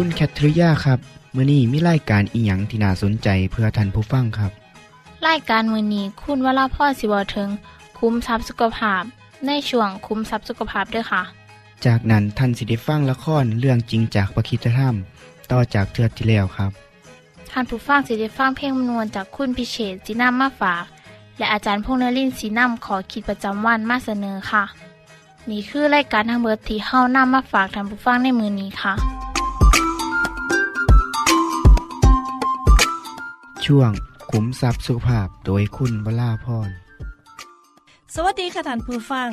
คุณแคทริยาครับมื้อนี้มีรายการอีหยังที่น่าสนใจเพื่อท่านผู้ฟังครับรายการมือนี้คุณวราพ่อสิวถึง คุ้มทรัพย์สุขภาพในช่วงคุ้มทรัพย์สุขภาพด้วยค่ะ จากนั้นท่านสิได้ฟังละครเรื่องจริงจากประคีตธรรม ต่อจากเทือกที่แล้วครับท่านผู้ฟังสิได้ฟังเพลงมนวนจากคุณพิเชษจีนัมมาฝาก และอาจารย์พงษ์นรินทร์สีนัมขอขีดประจำวันมาเสนอค่ะ นี่คือรายการทางเบอร์ที่เฮ้านํมาฝากท่านผู้ฟังในมือนี้ค่ะ ช่วงขุมทรัพย์สุขภาพโดยคุณวราพรสวัสดีค่ะท่านผู้ฟัง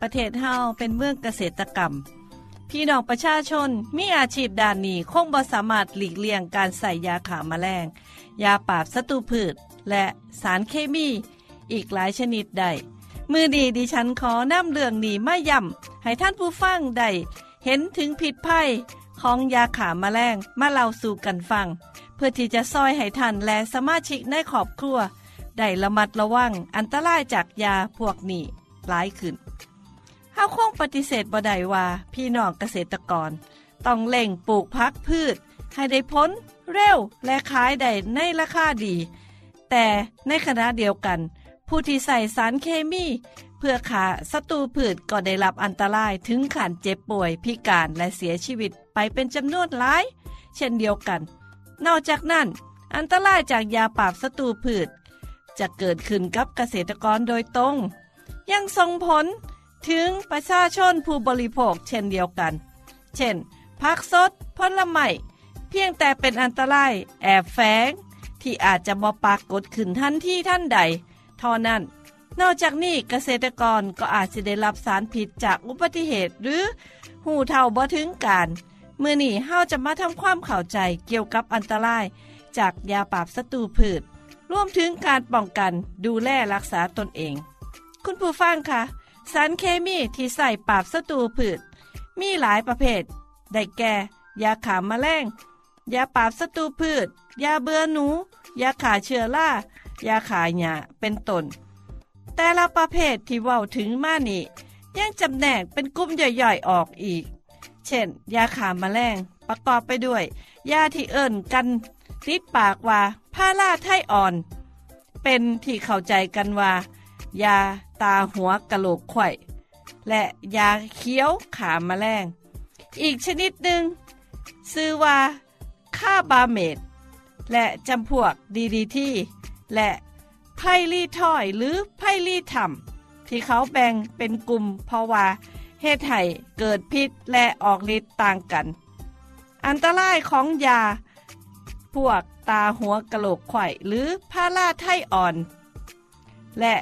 ประเทศเฮาเป็นเมืองเกษตรกรรม พี่น้องประชาชนมีอาชีพด้านนี้คงบ่สามารถหลีกเลี่ยงการใส่ยาขาแมลง ยาปราบศัตรูพืช และสารเคมี อีกหลายชนิดได้มือดีดิฉันขอนำเรื่องนี้มาย้ำให้ท่านผู้ฟังได้เห็นถึงผิดภัยของยาขาแมลงมาเล่าสู่กันฟัง เพื่อที่จะซอยให้ท่านและสมาชิกในครอบครัวได้ระมัดระวังอันตรายจากยาพวกนี้หลายขึ้นเฮาคงปฏิเสธบ่ได้ว่าพี่น้องเกษตรกร ต้องเล่งปลูกพักพืช ให้ได้ผลเร็วและขายได้ในราคาดี แต่ในขณะเดียวกัน ผู้ที่ใส่สารเคมี เพื่อขาศัตรูพืชก็ได้รับอันตรายถึงขันเจ็บป่วยพิการและเสียชีวิตไปเป็นจำนวนหลาย เช่นเดียวกัน นอกจากนั้น อันตรายจากยาปราบศัตรูพืช จะเกิดขึ้นกับเกษตรกรโดยตรง ยังส่งผลถึงประชาชนผู้บริโภคเช่นเดียวกัน เช่นผักสดผลไม้เพียงแต่เป็นอันตรายแอบแฝงที่อาจจะบ่ปรากฏขึ้นทันที่ท่านใดเท่านั้น นอกจากนี้เกษตรกรก็อาจจะได้รับสารผิดจากอุบัติเหตุหรือหูเท่าบ่ถึงการ มื่อนี้เฮาจะมาทำความเข้าใจเกี่ยวกับอันตราย จากยาปราบศัตรูพืชรวมถึงการป้องกันดูแลรักษาตนเอง คุณผู้ฟังคะสารเคมีที่ใส่ปราบศัตรูพืช มีหลายประเภท ได้แก่ ยาขามแมลงยาปราบศัตรูพืช ยาเบื่อหนู ยาขาเชื้อรายาขาหญ้าเป็นต้นแต่ละประเภทที่เว้าถึงมานี่ยังจำแนกเป็นกลุ่มย่อยๆออกอีก เช่น ยาขาแมลง ประกอบไปด้วย ยาที่เอิ่นกัน ติดปากว่าพาราไทอ่อน เป็นที่เข้าใจกันว่า ยาตาหัวกะโหลกไข่และยาเคี้ยวขาแมลง อีกชนิดหนึ่งชื่อว่าคาบาเมดและจำพวกดีดีที่และไพลีทอยหรือไพลีทัมที่เขาแบ่งเป็นกลุ่มเพราะว่า เหตุให้เกิดพิษและออกฤทธิ์ต่างกัน อันตรายของยา พวกตาหัวกะโหลกไข่หรือพาราไทอ่อน และ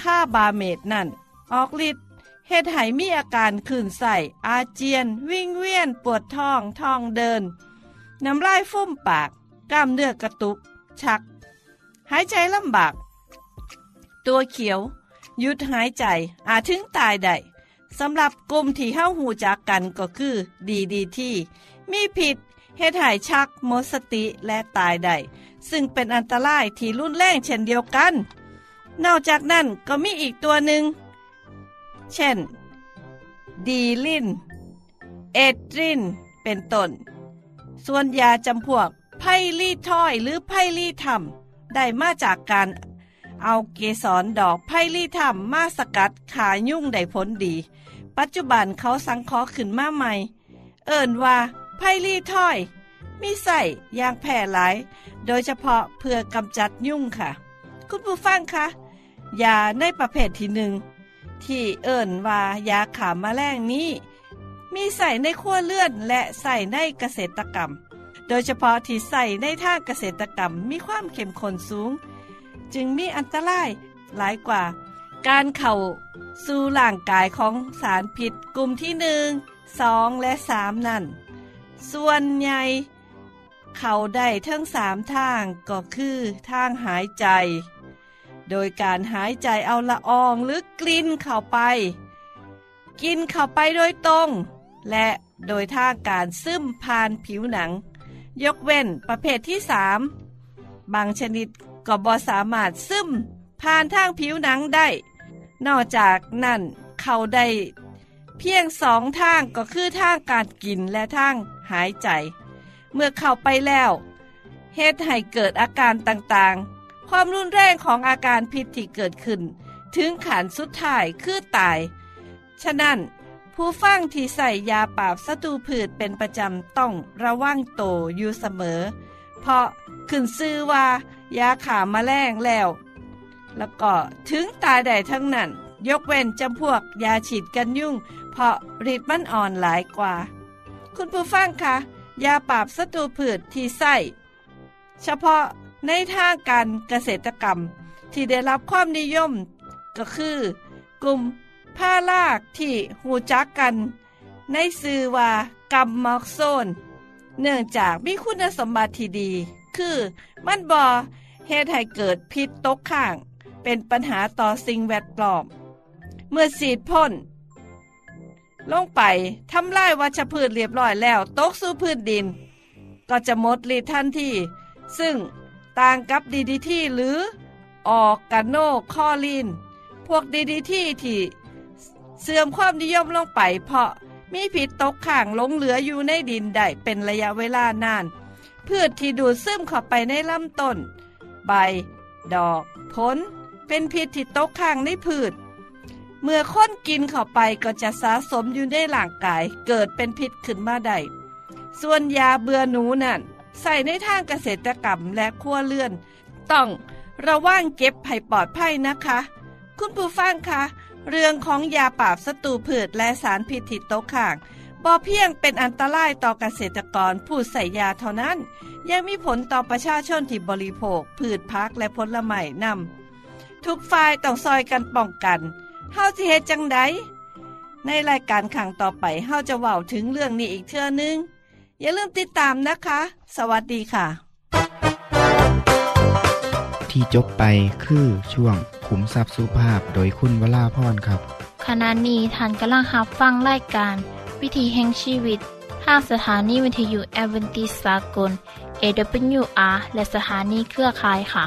ค่าบาเมดนั่น ออกฤทธิ์เหตุให้มีอาการขื่นใส่อาเจียน วิ่งเวียน ปวดท้องท้องเดิน น้ำลายฟุ่มปาก กล้ามเนื้อกระตุก ชัก หายใจลำบาก ตัวเขียว หยุดหายใจอาจถึงตายได้ สำหรับกลุ่มที่เฮ้าหูจากกันก็คือดีดีที่มีผิดเหตุให้ชักหมดสติและตายได้ซึ่งเป็นอันตรายที่รุนแรงเช่นเดียวกัน นอกจากนั้นก็มีอีกตัวหนึ่ง เช่น ดีลิน เอตริน เป็นต้น ส่วนยาจำพวกไพลีทอยหรือไพลีทัมได้มาจากการเอาเกสรดอกไพลีทัมมาสกัดขายุ่งได้ผลดี ปัจจุบันเขาสังเคราะห์ขึ้นมาใหม่ เอิ่นว่าไพลีถ้อย มีใส่อย่างแพร่หลาย โดยเฉพาะเพื่อกำจัดยุ่งค่ะ คุณผู้ฟังคะยาในประเภทที่หนึ่งที่เอิ่นว่ายาขามาแมลงนี้ มีใส่ในขั้วเลื่อนและใส่ในเกษตรกรรม โดยเฉพาะที่ใส่ในท่าเกษตรกรรมมีความเข้มข้นสูง จึงมีอันตรายหลายกว่า การเข้าสู่ร่างกายของสารผิดกลุ่มที่หนึ่งสองและสามนั่น ส่วนใหญ่เข้าได้ทั้งสามทางก็คือทางหายใจ โดยการหายใจเอาละอองหรือกลิ่นเข้าไป กินเข้าไปโดยตรง และโดยทางการซึมผ่านผิวหนัง ยกเว้นประเภทที่สามบางชนิดก็บ่สามารถซึมผ่านทางผิวหนังได้ นอกจากนั้นเขาได้เพียงสองทางก็คือทางการกินและทางหายใจ เมื่อเข้าไปแล้วเหตุให้เกิดอาการต่างๆ ความรุนแรงของอาการพิษที่เกิดขึ้น ถึงขันสุดท้ายคือตาย ฉะนั้นผู้ฟังที่ใส่ยาปราบศัตรูพืชเป็นประจำต้องระวังโตอยู่เสมอ เพราะขึ้นซื้อว่ายาขามาแมลงแล้ว แล้วก็ถึงตายได้ทั้งนั้น ยกเว้นจำพวกยาฉีดกันยุ่ง เพราะฤทธิ์มันอ่อนหลายกว่า คุณผู้ฟังคะยาปราบศัตรูพืชที่ใส่เฉพาะในทางการเกษตรกรรมที่ได้รับความนิยมก็คือ กลุ่มผ้าลากที่หูจักกัน ในซื่อว่ากัมมอกโซน เนื่องจากมีคุณสมบัติที่ดี คือมันบอเหตุให้เกิดพิษตกข้าง เป็นปัญหาต่อสิ่งแวดล้อม เมื่อสีดพ่น ลงไปทำลายวัชพืชเรียบร้อยแล้วตกสู่พื้นดิน ก็จะหมดฤทธิ์ทันทีซึ่งต่างกับดีดีที่หรือออกกาโนคอลีนพวกดีดีที่ที่เสื่อมความนิยมลงไปเพราะมีผิดตกข้างหลงเหลืออยู่ในดินได้เป็นระยะเวลานาน พืชที่ดูดซึมเข้าไปในลำต้น ใบ ดอก ผล เป็นพิษที่ตกข้างในพืช เมื่อค้นกินเข้าไปก็จะสะสมอยู่ในร่างกาย เกิดเป็นพิษขึ้นมาได้ส่วนยาเบื่อหนูนั่น ใส่ในทางเกษตรกรรมและครัวเรือน ต้องระว่างเก็บให้ปลอดภัยนะคะ คุณผู้ฟังคะ เรื่องของยาปราบศัตรูพืชและสารพิษที่ตกค้างบ่เพียงเป็นอันตรายต่อเกษตรกรผู้ใส่ยาเท่านั้น ยังมีผลต่อประชาชนที่บริโภค พืชพักและผลไม้นำ ทุกฝ่ายต้องซอยกันป้องกันเฮาสิเฮ็ดจังใดในรายการขังต่อไปเฮาจะเว้าถึงเรื่องนี้อีกเทื่อนึง อย่าลืมติดตามนะคะ สวัสดีค่ะ ที่จบไปคือช่วงขุมทรัพย์สุภาพโดยคุณวราพรครับ ขณะนี้ท่านกำลังรับฟังรายการ วิธีแห่งชีวิตทางสถานีวิทยุแอเวนติสากล AWR และสถานีเครือข่ายค่ะ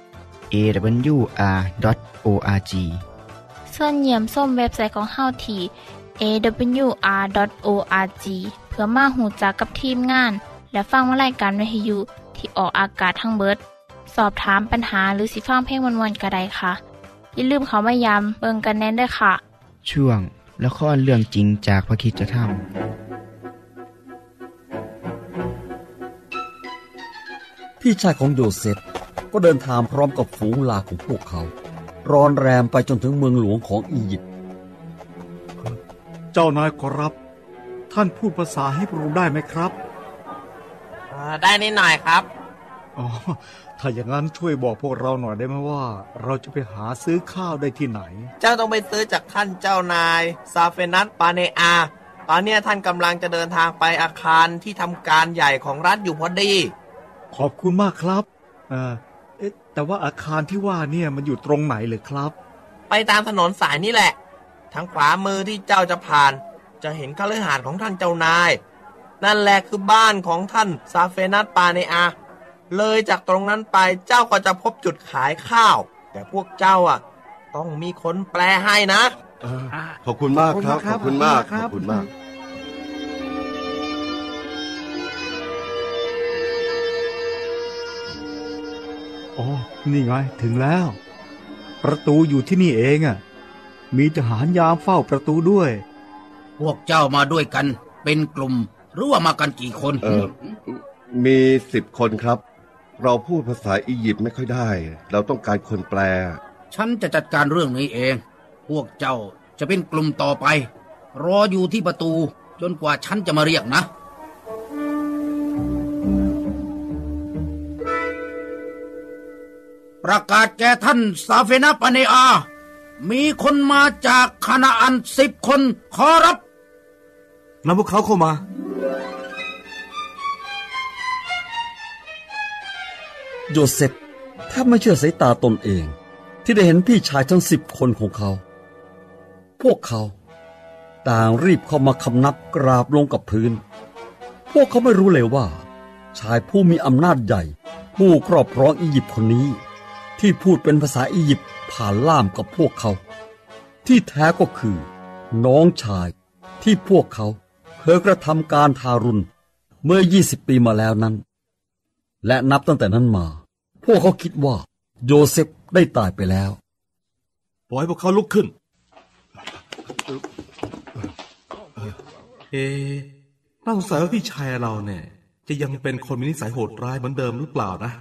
awr.org ส่วนเยี่ยมส้มเว็บไซต์ของเฮาที่ awr.org เพื่อมาหูจักกับทีมงาน และฟังวารายการวิทยุที่ออกอากาศทั้งเบิด สอบถามปัญหาหรือสิฟังเพลงวันๆกระไดค่ะ อย่าลืมเขามายามเบิงกันแน่นด้วยค่ะ ช่วงละครเรื่องจริงจากพระคริดจะทำพี่ชายของโยเซฟ ก็เดินทางพร้อมกับฝูงลาของพวกเขารอนแรมไปจนถึงเมืองหลวงของอียิปต์เจ้านายขอรับ ท่านพูดภาษาให้รู้ได้ไหมครับอ่าได้นิดหน่อยครับอ๋อถ้าอย่างนั้นช่วยบอกพวกเราหน่อยได้ไหมว่า เราจะไปหาซื้อข้าวได้ที่ไหน เจ้าต้องไปซื้อจากท่านเจ้านายซาเฟนัสปาเนอา ตอนเนี้ยท่านกำลังจะเดินทางไปอาคารที่ทำการใหญ่ของรัฐอยู่พอดี ขอบคุณมากครับ เออเอ๊ะ แต่ว่าอาคารที่ว่าเนี่ยมันอยู่ตรงไหนเลยครับ ไปตามถนนสายนี่แหละ ทางขวามือที่เจ้าจะผ่าน จะเห็นคฤหาสน์ของท่านเจ้านาย นั่นแหละคือบ้านของท่านซาเฟนัสปาเนอา เลยจากตรงนั้นไปเจ้าก็จะพบจุดขายข้าว แต่พวกเจ้าอะ ต้องมีคนแปลให้นะเออขอบคุณมากครับ ขอบคุณมาก ขอบคุณมาก โอ้นี่ไง ถึงแล้ว ประตูอยู่ที่นี่เองอะ มีทหารยามเฝ้าประตูด้วย พวกเจ้ามาด้วยกัน เป็นกลุ่ม หรือว่ามากันกี่คน เออ มีสิบคนครับ เราพูดภาษาอียิปต์ไม่ค่อยได้ เราต้องการคนแปล ฉันจะจัดการเรื่องนี้เอง พวกเจ้าจะเป็นกลุ่มต่อไป รออยู่ที่ประตู จนกว่าฉันจะมาเรียกนะ ประกาศแก่ท่านซาเฟนาปาเนอา มีคนมาจากคานาอันสิบคนขอรับนำพวกเขาเข้ามาโยเซฟแทบไม่เชื่อสายตาตนเอง ที่ได้เห็นพี่ชายทั้งสิบคนของเขา พวกเขา ต่างรีบเข้ามาคำนับกราบลงกับพื้น พวกเขาไม่รู้เลยว่า ชายผู้มีอำนาจใหญ่ ผู้ครอบครองอียิปต์คนนี้ ที่พูดเป็นภาษาอียิปต์ผ่านล่ามกับพวกเขา ที่แท้ก็คือ น้องชายที่พวกเขาเคยกระทำการทารุณเมื่อ 20 ปีมาแล้วนั้น และนับตั้งแต่นั้นมา พวกเขาคิดว่าโยเซฟได้ตายไปแล้ว ปล่อยพวกเขาลุกขึ้น เอ๊ะน่าสงสัยว่าพี่ชายเราเนี่ย จะยังเป็นคนมีนิสัยโหดร้ายเหมือนเดิมหรือเปล่านะ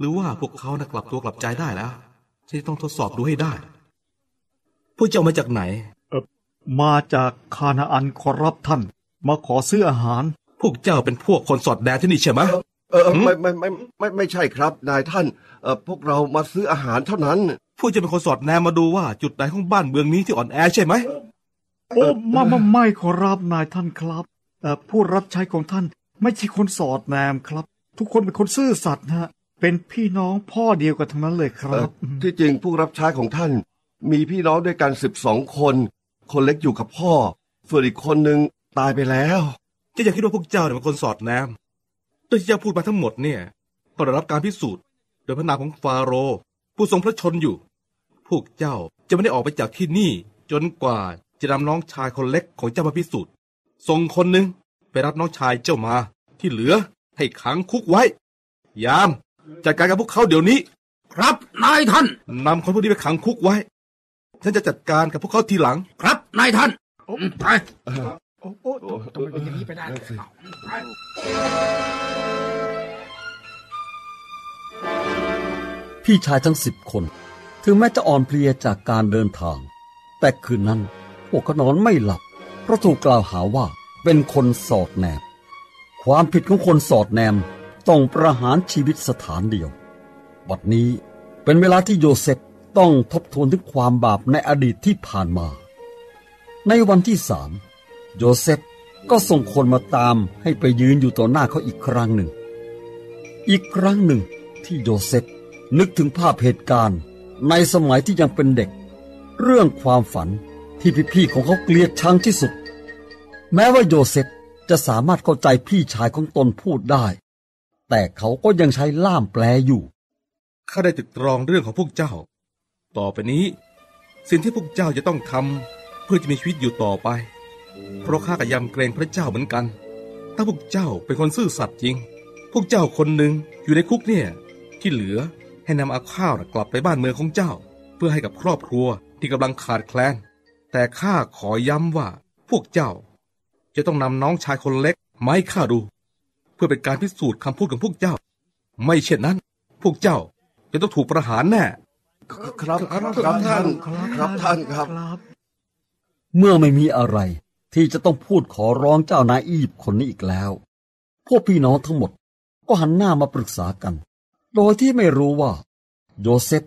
หรือว่าพวกเขานะกลับตัวกลับใจได้แล้วฉันจะต้องทดสอบดูให้ได้ พวกเจ้ามาจากไหนมาจากคานาอันขอรับท่าน มาขอซื้ออาหาร พวกเจ้าเป็นพวกคนสอดแดนที่นี่ใช่ไหมเออไม่ไม่ไม่ไม่ไม่ใช่ครับนายท่านเออพวกเรามาซื้ออาหารเท่านั้น พวกเจะเป็นคนสอดแนมมาดูว่าจุดไหนของบ้านเมืองนี้ที่อ่อนแอใช่ไหมโอ้ไม่ไม่ไม่ขอรับนายท่านครับเอ่อผู้รับใช้ของท่านไม่ใช่คนสอดแนมครับ ทุกคนเป็นคนซื่อสัตย์นะฮะ เป็นพี่น้องพ่อเดียวกันทั้งนั้นเลยคเอ่รัอบ ที่จริงผู้รับใช้ของท่าน มีพี่น้องด้วยกันสิบสองคน คนเล็กอยู่กับพ่อ ส่วนอีกคนหนึ่งตายไปแล้ว เจะอย่าคิดว่าพวกเจ้าเนี่ยเป็นคนสอดแนมตัวที่เจ้าพูดมาทั้งหมดเนี่ยต้องได้รับการพิสูจน์ โดยพระนามของฟาโรห์ผู้ทรงพระชนอยู่ พวกเจ้าจะไม่ได้ออกไปจากที่นี่ จนกว่าจะนำน้องชายคนเล็กของเจ้ามาพิสูจน์ส่งคนหนึ่งไปรับน้องชายเจ้ามา ที่เหลือให้ขังคุกไว้ ยาม จัดการกับพวกเขาเดี๋ยวนี้ ครับนายท่าน นำคนพวกนี้ไปขังคุกไว้ ฉันจะจัดการกับพวกเขาทีหลัง ครับนายท่านไปโอ้โอ้ทำไมเป็นอย่างนี้ไปได้พี่ชายทั้งสิบคน ถึงแม้จะอ่อนเพลียจากการเดินทาง แต่คืนนั้นพวกเขานอนไม่หลับ เพราะถูกกล่าวหาว่าเป็นคนสอดแนม ความผิดของคนสอดแนม ต้องประหารชีวิตสถานเดียว บัดนี้เป็นเวลาที่โยเซฟต้องทบทวนถึงความบาปในอดีตที่ผ่านมา ในวันที่สามโยเซฟก็ส่งคนมาตามให้ไปยืนอยู่ต่อหน้าเขาอีกครั้งหนึ่ง อีกครั้งหนึ่งที่โยเซฟนึกถึงภาพเหตุการณ์ในสมัยที่ยังเป็นเด็ก เรื่องความฝันที่พี่ๆของเขาเกลียดชังที่สุด แม้ว่าโยเซฟจะสามารถเข้าใจพี่ชายของตนพูดได้ แต่เขาก็ยังใช้ล่ามแปลอยู่ ข้าได้ตรึกตรองเรื่องของพวกเจ้า ต่อไปนี้ สิ่งที่พวกเจ้าจะต้องทำเพื่อจะมีชีวิตอยู่ต่อไป เพราะข้าก็ยำเกรงพระเจ้าเหมือนกัน ถ้าพวกเจ้าเป็นคนซื่อสัตย์จริง พวกเจ้าคนหนึ่งอยู่ในคุกเนี่ย ที่เหลือให้นำเอาข้าวกลับไปบ้านเมืองของเจ้า เพื่อให้กับครอบครัวที่กำลังขาดแคลน แต่ข้าขอย้ำว่าพวกเจ้า จะต้องนำน้องชายคนเล็กมาให้ข้าดู พื่อเป็นการพิสูจน์คำพูดของพวกเจ้า ไม่เช่นนั้น พวกเจ้าจะต้องถูกประหารแน่ครับครับท่านครับท่านครับ เมื่อไม่มีอะไรที่จะต้องพูดขอร้องเจ้านายอียิปต์คนนี้อีกแล้ว พวกพี่น้องทั้งหมดก็หันหน้ามาปรึกษากัน โดยที่ไม่รู้ว่า โยเซฟ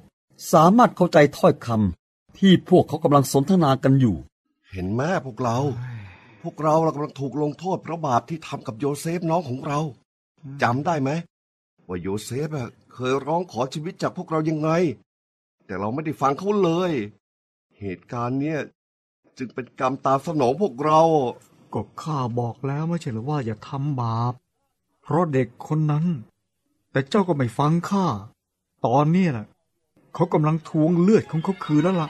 สามารถเข้าใจถ้อยคำที่พวกเขากำลังสนทนากันอยู่ เห็นไหมพวกเรา พวกเรากำลังถูกลงโทษเพราะบาปที่ทำกับโยเซฟน้องของเราจำได้ไหมว่าโยเซฟเคยร้องขอชีวิตจากพวกเรายังไง แต่เราไม่ได้ฟังเขาเลย เหตุการณ์เนี้ยจึงเป็นกรรมตามสนองพวกเรา ก็ข้าบอกแล้วไม่ใช่หรือว่าอย่าทำบาป เพราะเด็กคนนั้น แต่เจ้าก็ไม่ฟังข้า ตอนนี้นะ่ะเขากำลังทวงเลือดของเขาคืนแล้วละ่ะ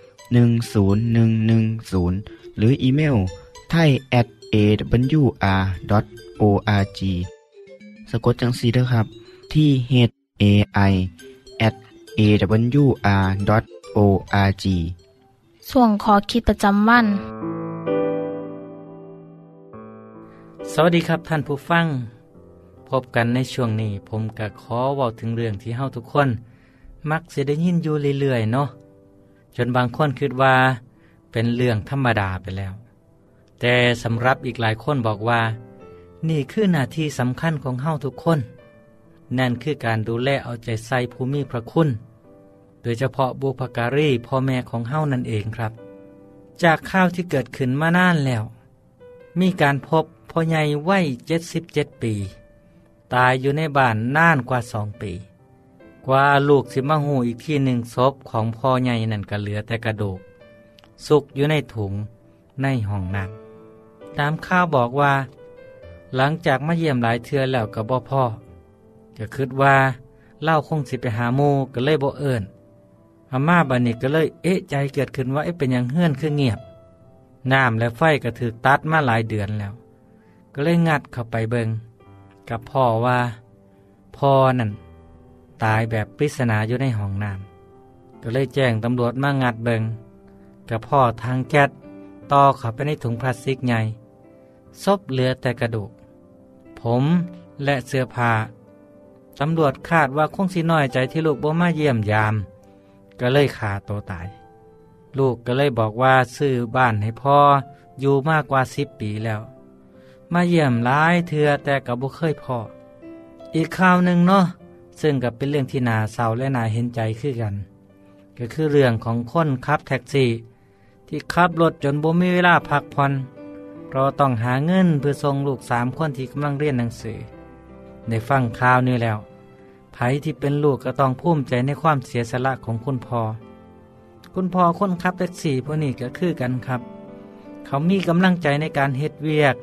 10110 หรืออีเมลไทย at awr.org สะกดจังสีด้วยครับ ที่ h a i at awr.org ส่วนขอคิดประจำวัน สวัสดีครับท่านผู้ฟัง พบกันในช่วงนี้ ผมก็ขอเว้าถึงเรื่องที่เฮาทุกคน มักสิได้ยินอยู่เรื่อยๆ เนาะ จนบางคนคิดว่า เป็นเรื่องธรรมดาไปแล้ว แต่สำหรับอีกหลายคนบอกว่า นี่คือหน้าที่สำคัญของเฮาทุกคน นั่นคือการดูแลเอาใจใส่ภูมิพระคุณ โดยเฉพาะบุพการีพ่อแม่ของเฮานั่นเองครับ จากข่าวที่เกิดขึ้นมานานแล้ว มีการพบพ่อใหญ่วัยเจ็ดสิบเจ็ดปี ตายอยู่ในบ้านนานกว่าสองปี กว่าลูกสิมาหูอีกที่หนึ่งศพของพ่อใหญ่นั่นก็เหลือแต่กระดูกสุกอยู่ในถุงในห้องน้ำตามข่าวบอกว่า หลังจากมาเยี่ยมหลายเทือแล้วกับบ่พ่อก็คิดว่าเล่าคงสิไปหาโมก็เลยบ่เอิญอาม่าบานิกก็เลยเอ๊ะใจเกิดขึ้นว่าเอ๊ะเป็นอย่างเฮื่อนคือเงียบน้ำและไฟก็ถือตัดมาหลายเดือนแล้ว ก็เลยงัดเข้าไปเบิงกับพ่อว่า พ่อนั่น ตายแบบปริศนาอยู่ในห้องน้ำก็เลยแจ้งตำรวจมางัดเบิงกับพ่อทางแก๊สต่อเข้าไปในถุงพลาสติกใหญ่ศพเหลือแต่กระดูก ผมและเสื้อผ้าตำรวจคาดว่าคงสิน้อยใจที่ลูกบ่มาเยี่ยมยาม ก็เลยขาตัวตาย ลูกก็เลยบอกว่าซื้อบ้านให้พ่ออยู่มากกว่าสิบปีแล้ว มาเยี่ยมหลายเทือแต่กับบุเคยพ่ออีกข่าวหนึ่งเนาะ ซึ่งกับเป็นเรื่องที่นาเศร้าและนาเห็นใจคือกัน ก็คือเรื่องของคนขับแท็กซี่ ที่ขับรถจนบ่มีเวลาพักผ่อนเพราะต้องหาเงินเพื่อส่งลูกสามคนที่กำลังเรียนหนังสือได้ฟังข่าวนี้แล้วไผที่เป็นลูกก็ต้องภูมิใจในความเสียสละของคุณพ่อคุณพ่อคนขับแท็กซี่พวกนี้ก็คือกันครับ เขามีกำลังใจในการเฮ็ดเวียก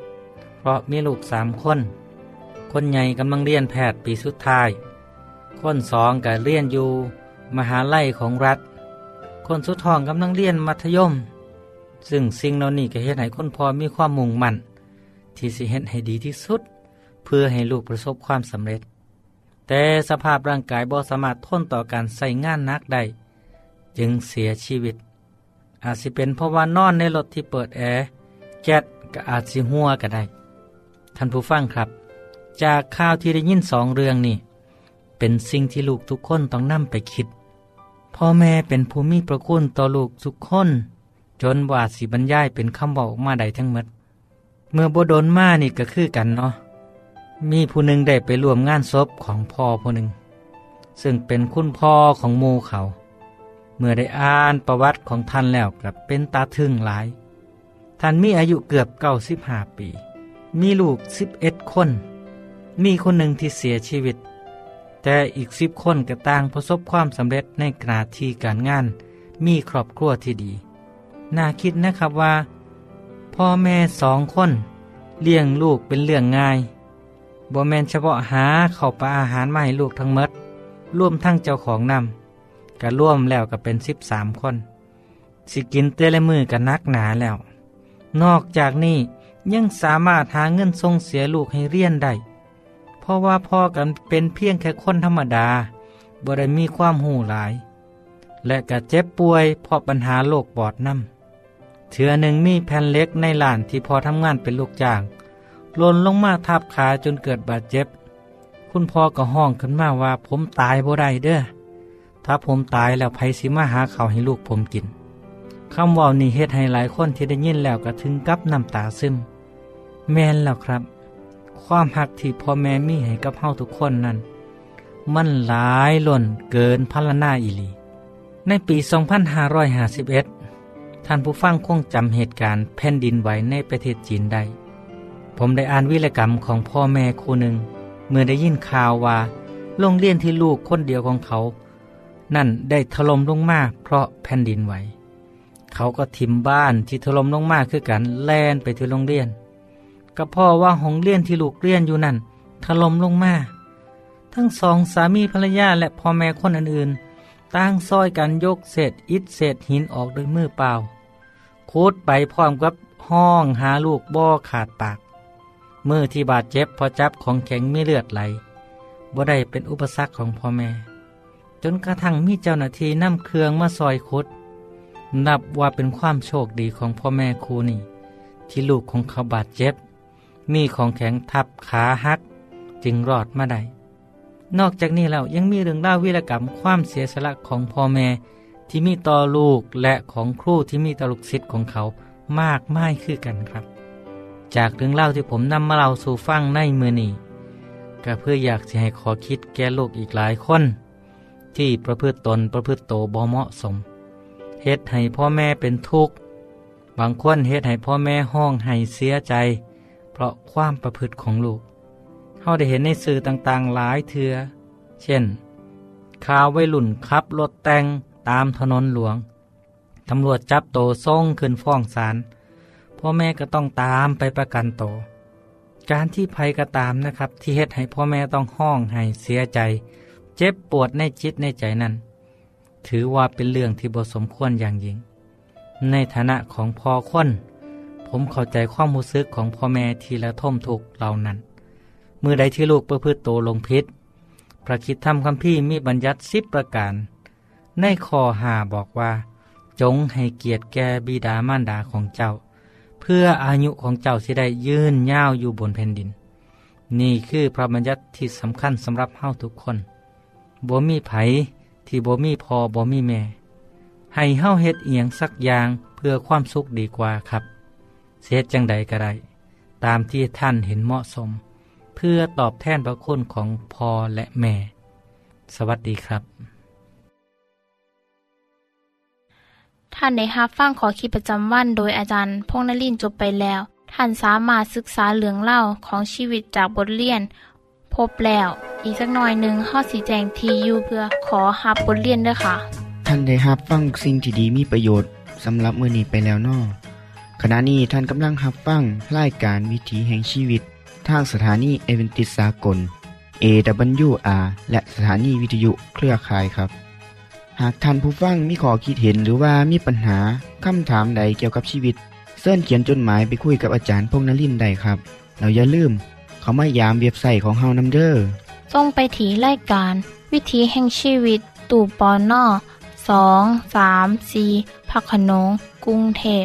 เพราะมีลูกสามคน คนใหญ่กำลังเรียนแพทย์ปีสุดท้าย คนสองก็เรียนอยู่ มหาลัยของรัฐ คนสุดท้องกำลังเรียนมัธยม ซึ่งสิ่งเหล่านี้ก็เฮ็ดให้คนพอมีความมุ่งมั่นที่สิเฮ็ดให้ดีที่สุด เพื่อให้ลูกประสบความสำเร็จ แต่สภาพร่างกายบ่สามารถทนต่อการใส่งานนักได้จึงเสียชีวิต อาจสิเป็นเพราะว่านอนในรถที่เปิดแอร์แก๊สก็อาจสิหัวก็ได้ ท่านผู้ฟังครับ จากข่าวที่ได้ยินสองเรื่องนี่ เป็นสิ่งที่ลูกทุกคนต้องนำไปคิด พ่อแม่เป็นภูมิประคุณต่อลูกทุกคน จนบาดสีบรรยายเป็นคำบอกมาได้ทั้งหมด เมื่อบโดนมานี่ก็คือกันเนาะ มีผู้หนึ่งได้ไปร่วมงานศพของพ่อผู้หนึ่ง ซึ่งเป็นคุณพ่อของหมูเขา เมื่อได้อ่านประวัติของท่านแล้วกลับเป็นตาทึ่งหลาย ท่านมีอายุเกือบเก้าสิบห้าปี มีลูกสิบเอ็ดคน มีคนหนึ่งที่เสียชีวิต แต่อีกสิบคนก็ต่างประสบความสำเร็จในขณะที่การงาน มีครอบครัวที่ดี น่าคิดนะครับว่า พ่อแม่สองคน เลี้ยงลูกเป็นเรื่องง่ายบ่แมนเฉพาะหาเข้าปลาอาหารมาให้ลูกทั้งมดร่วมทั้งเจ้าของนำก็ร่วมแล้วก็เป็นสิบสามคน สิกินเตละมือกันนักหนาแล้ว นอกจากนี้ยังสามารถหาเงินส่งเสียลูกให้เรียนได้ ราะว่าพ่อกันเป็นเพียงแค่คนธรรมดาบ่ได้มีความหูหลาย และก็เจ็บป่วยเพราะปัญหาโรคปอดน้ำเถือหนึ่งมีแผ่นเล็กในหลานที่พอทำงานเป็นลูกจ้างหล่นลงมาทับขาจนเกิดบาดเจ็บ คุณพ่อก็ห้องขึ้นมาว่า ผมตายบ่ได้เด้อถ้าผมตายแล้วไผสิมาหาเขาวให้ลูกผมกินคำว่านี่เฮ็ดให้หลายคนที่ได้ยินแล้วก็ถึงกับน้ำตาซึม แม่นแล้วครับ ความหักที่พ่อแม่มีให้กับเฮาทุกคนนั้น มันหลายล้นเกินพัลนาอีหลี ในปี 2551 ท่านผู้ฟังคงจำเหตุการณ์แผ่นดินไหวในประเทศจีนได้ ผมได้อ่านวิรกรรมของพ่อแม่คู่หนึ่ง เมื่อได้ยินข่าวว่าโรงเรียนที่ลูกคนเดียวของเขา นั่นได้ถล่มลงมาเพราะแผ่นดินไหว เขาก็ทิมบ้านที่ถล่มลงมาคือกันแล่นไปที่โรงเรียน ก็พ่อว่าห้องเรียนที่ลูกเรียนอยู่นั่นถล่มลงมา ทั้งสองสามีภรรยาและพ่อแม่คนอื่นๆต่างซอยกันยกเศษอิฐเศษหินออกด้วยมือเปล่าคูดไปพร้อมกับห้องหาลูกบ่อขาดปาก มือที่บาดเจ็บพอจับของแข็งไมีเลือดไหลบ่ได้เป็นอุปสรรคของพ่อแม่ จนกระทั่งมีเจ้าหน้าที่นำเครื่องมาซอยคุด นับว่าเป็นความโชคดีของพ่อแม่ครูนี่ ที่ลูกของเขาบาดเจ็บ มีของแข็งทับขาหัก จึงรอดมาได้นอกจากนี้แล้วยังมีเรื่องเล่าวิรกรรมความเสียสละของพ่อแม่ที่มีต่อลูกและของครูที่มีต่อลูกศิษย์ของเขามากมายคือกันครับ จากเรื่องเล่าที่ผมนำมาเล่าสู่ฟังในมือนี้ก็เพื่ออยากจะให้ขอคิดแก่ลูกอีกหลายคน ที่ประพฤติตนประพฤติโตบ่เหมาะสมเฮ็ดให้พ่อแม่เป็นทุกข์บางคนเฮ็ดให้พ่อแม่ห้องให้เสียใจ เพราะความประพฤติของลูกเขาได้เห็นในสื่อต่างๆหลายเทือ เช่นข่าววัยรุ่นขับรถแต่งตามถนนหลวง ตำรวจจับโตส่งขึ้นฟ้องศาลพ่อแม่ก็ต้องตามไปประกันโต การที่ภัยก็ตามนะครับ ที่เฮ็ดให้พ่อแม่ต้องห้องให้เสียใจ เจ็บปวดในจิตในใจนั้น ถือว่าเป็นเรื่องที่บสมควรอย่างยิ่ง ในฐานะของพ่อคน ผมเข้าใจความรู้สึกของพ่อแม่ที่ละท่มทุกเหล่านั้นเมื่อใดที่ลูกประพฤติโตลงพิษ พระคิดทำคำพี่มีบัญญัติสิบประการ ในข้อหาบอกว่า จงให้เกียรติแก่บิดามารดาของเจ้า เพื่ออายุของเจ้าสิได้ยืนยาวอยู่บนแผ่นดิน นี่คือพระบัญญัติที่สำคัญสำหรับเฮาทุกคนบ่มีไผที่บ่มีพอบ่มีแม่ ให้เฮาเฮ็ดเอียงสักอย่างเพื่อความสุขดีกว่าครับ เสียจังใดก็ได้ตามที่ท่านเห็นเหมาะสม เพื่อตอบแทนพระคุณของพ่อและแม่ สวัสดีครับ ท่านได้รับฟังขอคิดประจำวันโดยอาจารย์พงษ์นลินทร์จบไปแล้ว ท่านสามารถศึกษาเรื่องเล่าของชีวิตจากบทเรียน พบแล้ว อีกสักหน่อยหนึ่งข้อสีแจงทีอยู่เพื่อขอฮับบทเรียนด้วยค่ะ ท่านได้รับฟังสิ่งที่ดีมีประโยชน์สำหรับมื้อนี้ไปแล้วนอ ขณะนี้ท่านกำลังรับฟังรายการวิถีแห่งชีวิต ทางสถานีเอเวนติสากล AWR และสถานีวิทยุเครือข่ายครับ หากท่านผู้ฟังมีข้อคิดเห็นหรือว่ามีปัญหาคำถามใดเกี่ยวกับชีวิตเสินเขียนจดหมายไปคุยกับอาจารย์พงษ์นลินได้ครับ เราอย่าลืม เขามายามเว็บไซต์ของเฮานํเด้อส่งไปถีรายการ วิถีแห่งชีวิต ตู่ปอนนอสองสามสีพักขนงกรุงเทพ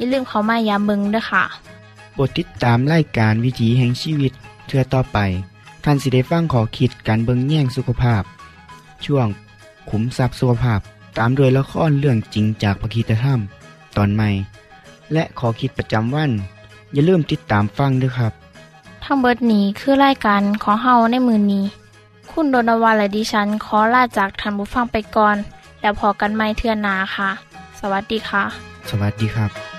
อย่าลืมเขามายามเบิงด้วยค่ะโปรดติดตามรายการวิถีแห่งชีวิตเทือต่อไปท่านสิได้ฟังขอคิดการเบิงแย่งสุขภาพ ช่วง ขุมทรัพย์สุขภาพตามโดยละครเรื่องจริงจากพระคีตธรรม ตอนใหม่ และขอคิดประจำวัน อย่าลืมติดตามฟังด้วยครับ ทั้งเบิดนี้คือรายการของเฮาในมือนี้ คุณโดนวาและดิฉันขอลาจากทันบุฟังไปก่อน แล้วพอกันไม่เทื่อนนาค่ะ สวัสดีค่ะ สวัสดีครับ